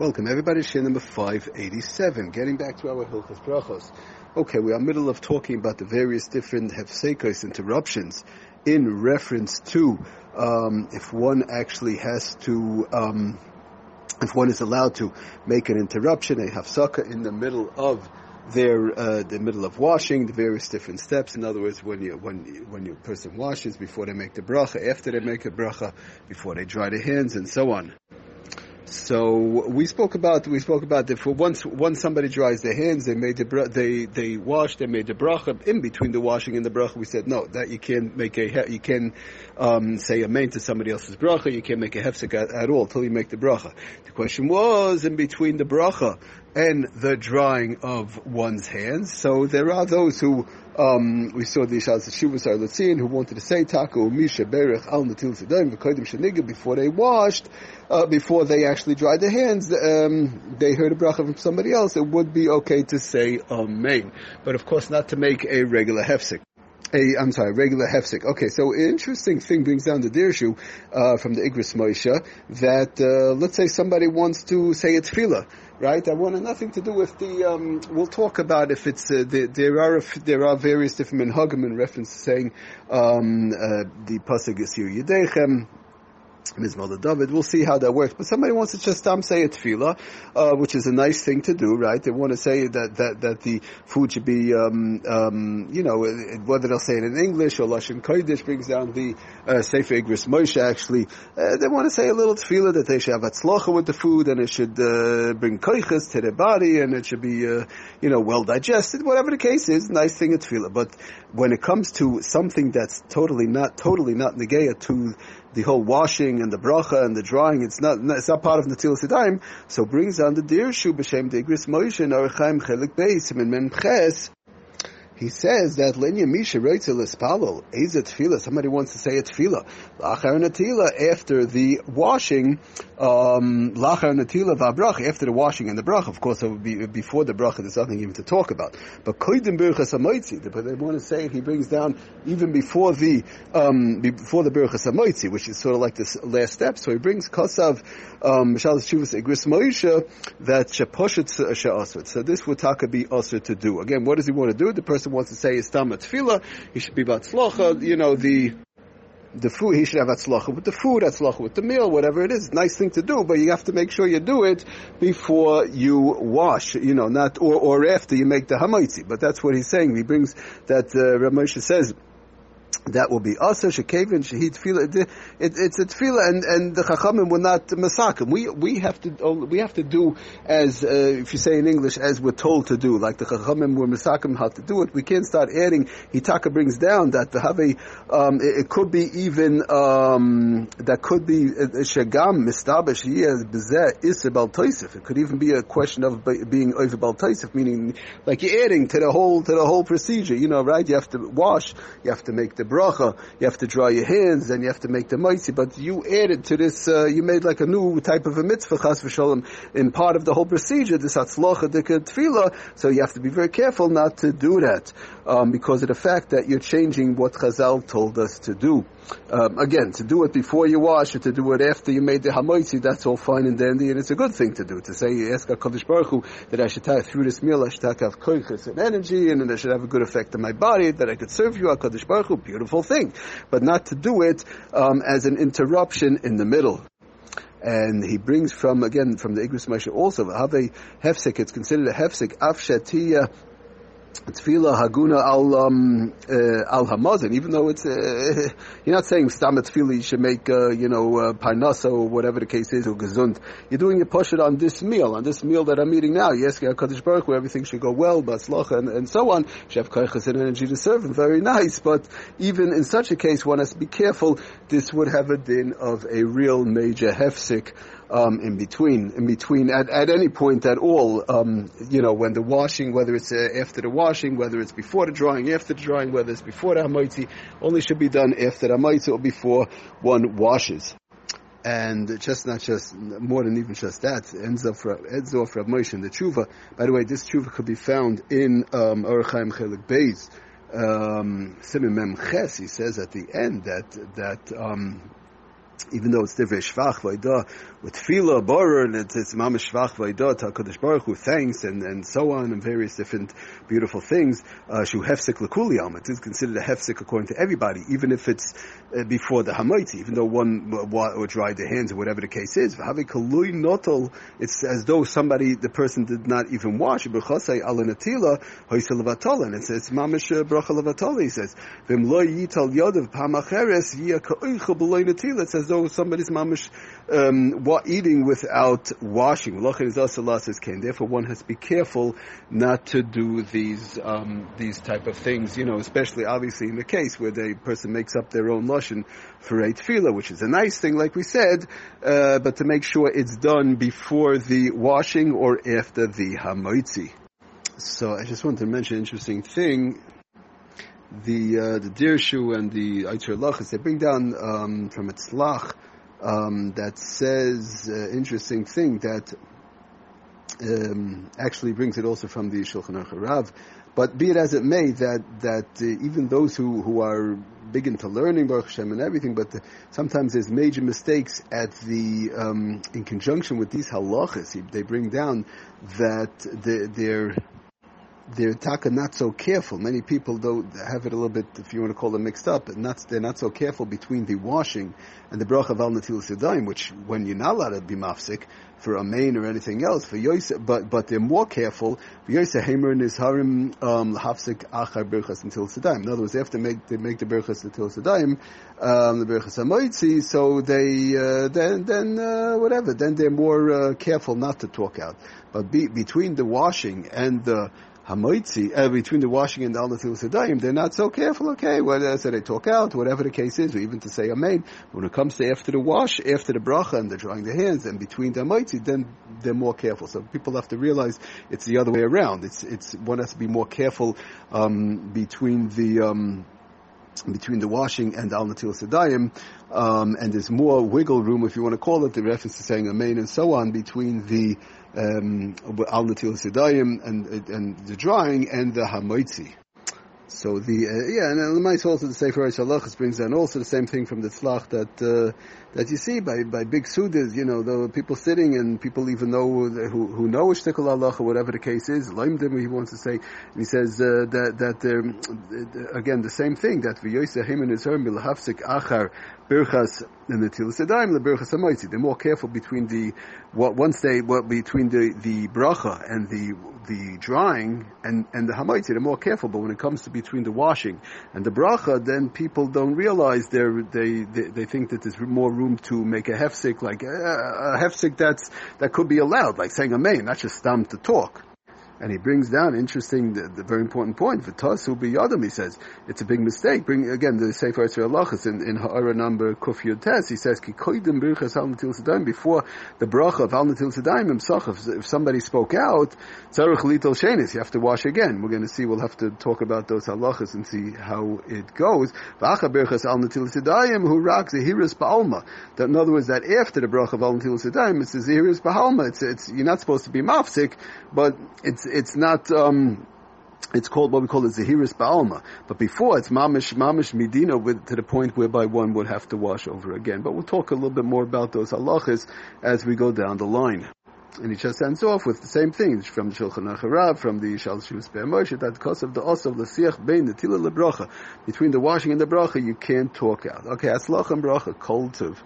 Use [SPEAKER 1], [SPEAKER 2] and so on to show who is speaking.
[SPEAKER 1] Welcome everybody, Shin number 587. Getting back to our Hilchas Brachos. Okay, we are middle of talking about the various different hefsekos, interruptions, in reference to um, if one actually has to, um, if one is allowed to make an interruption, a hafsaka in the middle of their uh, the middle of washing, the various different steps. In other words, when you when when your person washes before they make the bracha, after they make a bracha, before they dry their hands, and so on. So we spoke about we spoke about that for once once somebody dries their hands, they made the they they wash, they made the bracha in between the washing and the bracha. We said no, that you can't make a you can um, say amen to somebody else's bracha. You can't make a hefsek at, at all till you make the bracha. The question was in between the bracha and the drying of one's hands. So there are those who um, we saw the Ishaz Shuvas Arlutzin who wanted to say Taku Misha Berech Al Natil Sedaim V'Kodim before they washed, uh, before they actually dried their hands, um, they heard a bracha from somebody else. It would be okay to say Amen, but of course not to make a regular hefsek a, I'm sorry, regular hefsek. Okay, so interesting thing brings down the dirshu uh, from the Igris Moshe that uh, let's say somebody wants to say a tefillah, right? I want nothing to do with the. Um, we'll talk about if it's uh, the, there are there are various different minhagim in reference saying um, uh, the pasuk is here Mizmor David. We'll see how that works. But somebody wants to just um, say a tefillah, uh, which is a nice thing to do, right? They want to say that, that, that the food should be, um, um, you know, whether they'll say it in English or Lashon Kodesh brings down the uh, Sefer Igris Moshe actually. Uh, they want to say a little tefillah that they should have atzlocha with the food and it should uh, bring koiches to their body and it should be, uh, you know, well digested. Whatever the case is, nice thing a tefillah. But when it comes to something that's totally not, totally not negaya to the whole washing and the bracha and the drying, it's not, it's not part of Natil Sidaim, so brings on the Dirshu B'Shem Degris Moshe and Archaim Chelik Beis, and Mem Ches, he says that Lenya Misha Reitzel Espalol, Eza Tefillah, somebody wants to say a Tefillah, Lachar Natila, after the washing, um, Lachar Natila Vabrach, after the washing and the brach, of course, it would be before the brach, there's nothing even to talk about. But Koidim Birchas Amoitzi, but they want to say he brings down even before the, um, before the Birchas Amoitzi, which is sort of like this last step, so he brings Kosav, um, Shalas Shuvas Egris Moisha, that Sheposhet She'asut. So this would taka be usher to do. Again, what does he want to do? The person person wants to say is Tama Tefillah, he should be Batzlocha, you know, the, the food, he should have atzlacha with the food, atzlacha with the meal, whatever it is. Nice thing to do, but you have to make sure you do it before you wash, you know, not, or, or after you make the hamaitzi. But that's what he's saying. He brings that, uh, Rav Moshe says, that will be asa shekevin shahid tefillah. It, it, it's a tefillah, and, and the chachamim will not masakim. We we have to we have to do as uh, if you say in English as we're told to do. Like the chachamim were masakim how to do it. We can't start adding. Hitaka brings down that the have um, it, it, could be even um, that could be shagam mistabesh bezeh isabel toisif. It could even be a question of being over bal meaning like you're adding to the whole to the whole procedure. You know, right? You have to wash. You have to make the bracha, you have to dry your hands, and you have to make the mitzvah. But you added to this, uh, you made like a new type of a mitzvah, chas v'shalom, in part of the whole procedure, this hatzlocha dika tefillah. So you have to be very careful not to do that, um, because of the fact that you're changing what Chazal told us to do. Um, again, to do it before you wash, or to do it after you made the hamoitzi, that's all fine and dandy, and it's a good thing to do. To say, ask HaKadosh Baruch Hu, that I should have, through this meal, I should have koiches and energy, and that I should have a good effect on my body, that I could serve you, HaKadosh Baruch Hu, thing. But not to do it um, as an interruption in the middle. And he brings from, again, from the Igris Moshe also, have a hefsek, it's considered a hefsek, afshatia tefillah haguna al um, uh, al hamazon, even though it's uh, you're not saying stam tefillah you should make uh, you know uh, parnasa or whatever the case is or gesund. You're doing your pushit on this meal, on this meal that I'm eating now. Yes, Hakadosh Baruch where everything should go well, batzlacha and, and so on. You have kaiches and energy to serve him. Very nice, but even in such a case, one has to be careful. This would have a din of a real major hefsik um, in between, in between, at, at any point at all, um, you know, when the washing, whether it's uh, after the washing, whether it's before the drying, after the drying, whether it's before the hamaitzi, only should be done after the hamaitzi or before one washes. And just not just more than even just that, ends up ends off Rav Moshe in the tshuva. By the way, this tshuva could be found in um, Orachaim Chelik Beis, um, Simon Mem Ches. He says at the end that that um, even though it's divrei shvach vayda with tefillah borer and it's, it's mamash shvach vayda to Hakadosh Baruch Hu thanks and, and so on and various different beautiful things. Uh, shu hefsek lekuli It is considered a hefsek according to everybody, even if it's uh, before the hamaiti, even though one or dried their hands or whatever the case is. kalui notol. It's as though somebody the person did not even wash. B'chasei alanatila hoysel and it says mamash uh, bracha levatala. He says vemlo yital yodav pamacheres yia ka'oicha b'loy. It's as though somebody's mamish um, eating without washing. says can. Therefore, one has to be careful not to do these um, these type of things. You know, especially obviously in the case where the person makes up their own lashon for a tefillah, which is a nice thing, like we said, uh, but to make sure it's done before the washing or after the hamoitzi. So I just wanted to mention an interesting thing the uh, the Dirshu and the Aitzur Lachas, they bring down um, from Etzlach um, that says uh, interesting thing that um, actually brings it also from the Shulchan Aruch Rav. But be it as it may, that that uh, even those who, who are big into learning Baruch Hashem and everything, but the, sometimes there's major mistakes at the um, in conjunction with these halachas. They bring down that the, they're they're taka not so careful. Many people though have it a little bit, if you want to call them mixed up, not, they're not so careful between the washing and the bracha of al natil sedayim, which when you're not allowed to be mafsik for a main or anything else, for Yosef, but but they're more careful. For Hamer and his harim um, achar berchas until sedayim. In other words, they have to make they make the berchas until sedayim, um, the berchas amoitzi. So they uh, then then uh, whatever. Then they're more uh, careful not to talk out. But be, between the washing and the hamoitzi uh, between the washing and the alatil sedayim, they're not so careful. Okay, whether so they talk out, whatever the case is, or even to say amen. When it comes to after the wash, after the bracha, and they're drying their hands, and between the hamoitzi, then they're more careful. So people have to realize it's the other way around. It's it's one has to be more careful um, between the. Um, between the washing and al natil sedayim, um, and there's more wiggle room, if you want to call it, the reference to saying amen and so on, between the um, al natil sedayim and and the drying and the hamoitzi. So the uh, yeah, and the might also the Sefer Halachas brings down also the same thing from the Tzlach that uh, that you see by by big sudas, you know, the people sitting and people even know who who know Ishtikal Allah or whatever the case is, Laimdim he wants to say, and he says uh, that that um, again the same thing that v'yoyse him and his herm achar birchas and the tilasadayim lebirchas hamaitzi. They're more careful between the what once they what between the the bracha and the the drying and, and the hamaitzi, they're more careful. But when it comes to between the washing and the bracha, then people don't realize they they they think that there's more room to make a hefsik, like uh, a hefsik that's that could be allowed, like saying a amen, not just stam to talk. And he brings down interesting, the, the very important point. For Tasu biyadam, he says it's a big mistake. Bring again the Sefer Lachas in in Ha'ara number Kuf Tes. He says ki koidim birchas al natil before the bracha of al natil sedayim imsach. If somebody spoke out, tzarich litel shenis, you have to wash again. We're going to see. We'll have to talk about those halachas and see how it goes. V'acha birchas al natil sedayim who rak zehiris ba'alma. In other words, that after the bracha of al natil sedayim, it's zehiris ba'alma. It's it's you're not supposed to be mafsik, but it's it's not. Um, it's called what we call the Zahiris Ba'alma. But before it's Mamish, Mamish Medina with, to the point whereby one would have to wash over again. But we'll talk a little bit more about those halachas as we go down the line. And he just ends off with the same things from the Shulchan Aruch from the Shal Shus Moshe, that because of the os of the siach bein the tila lebracha, between the washing and the bracha, you can't talk out. Okay, aslach and bracha, tov.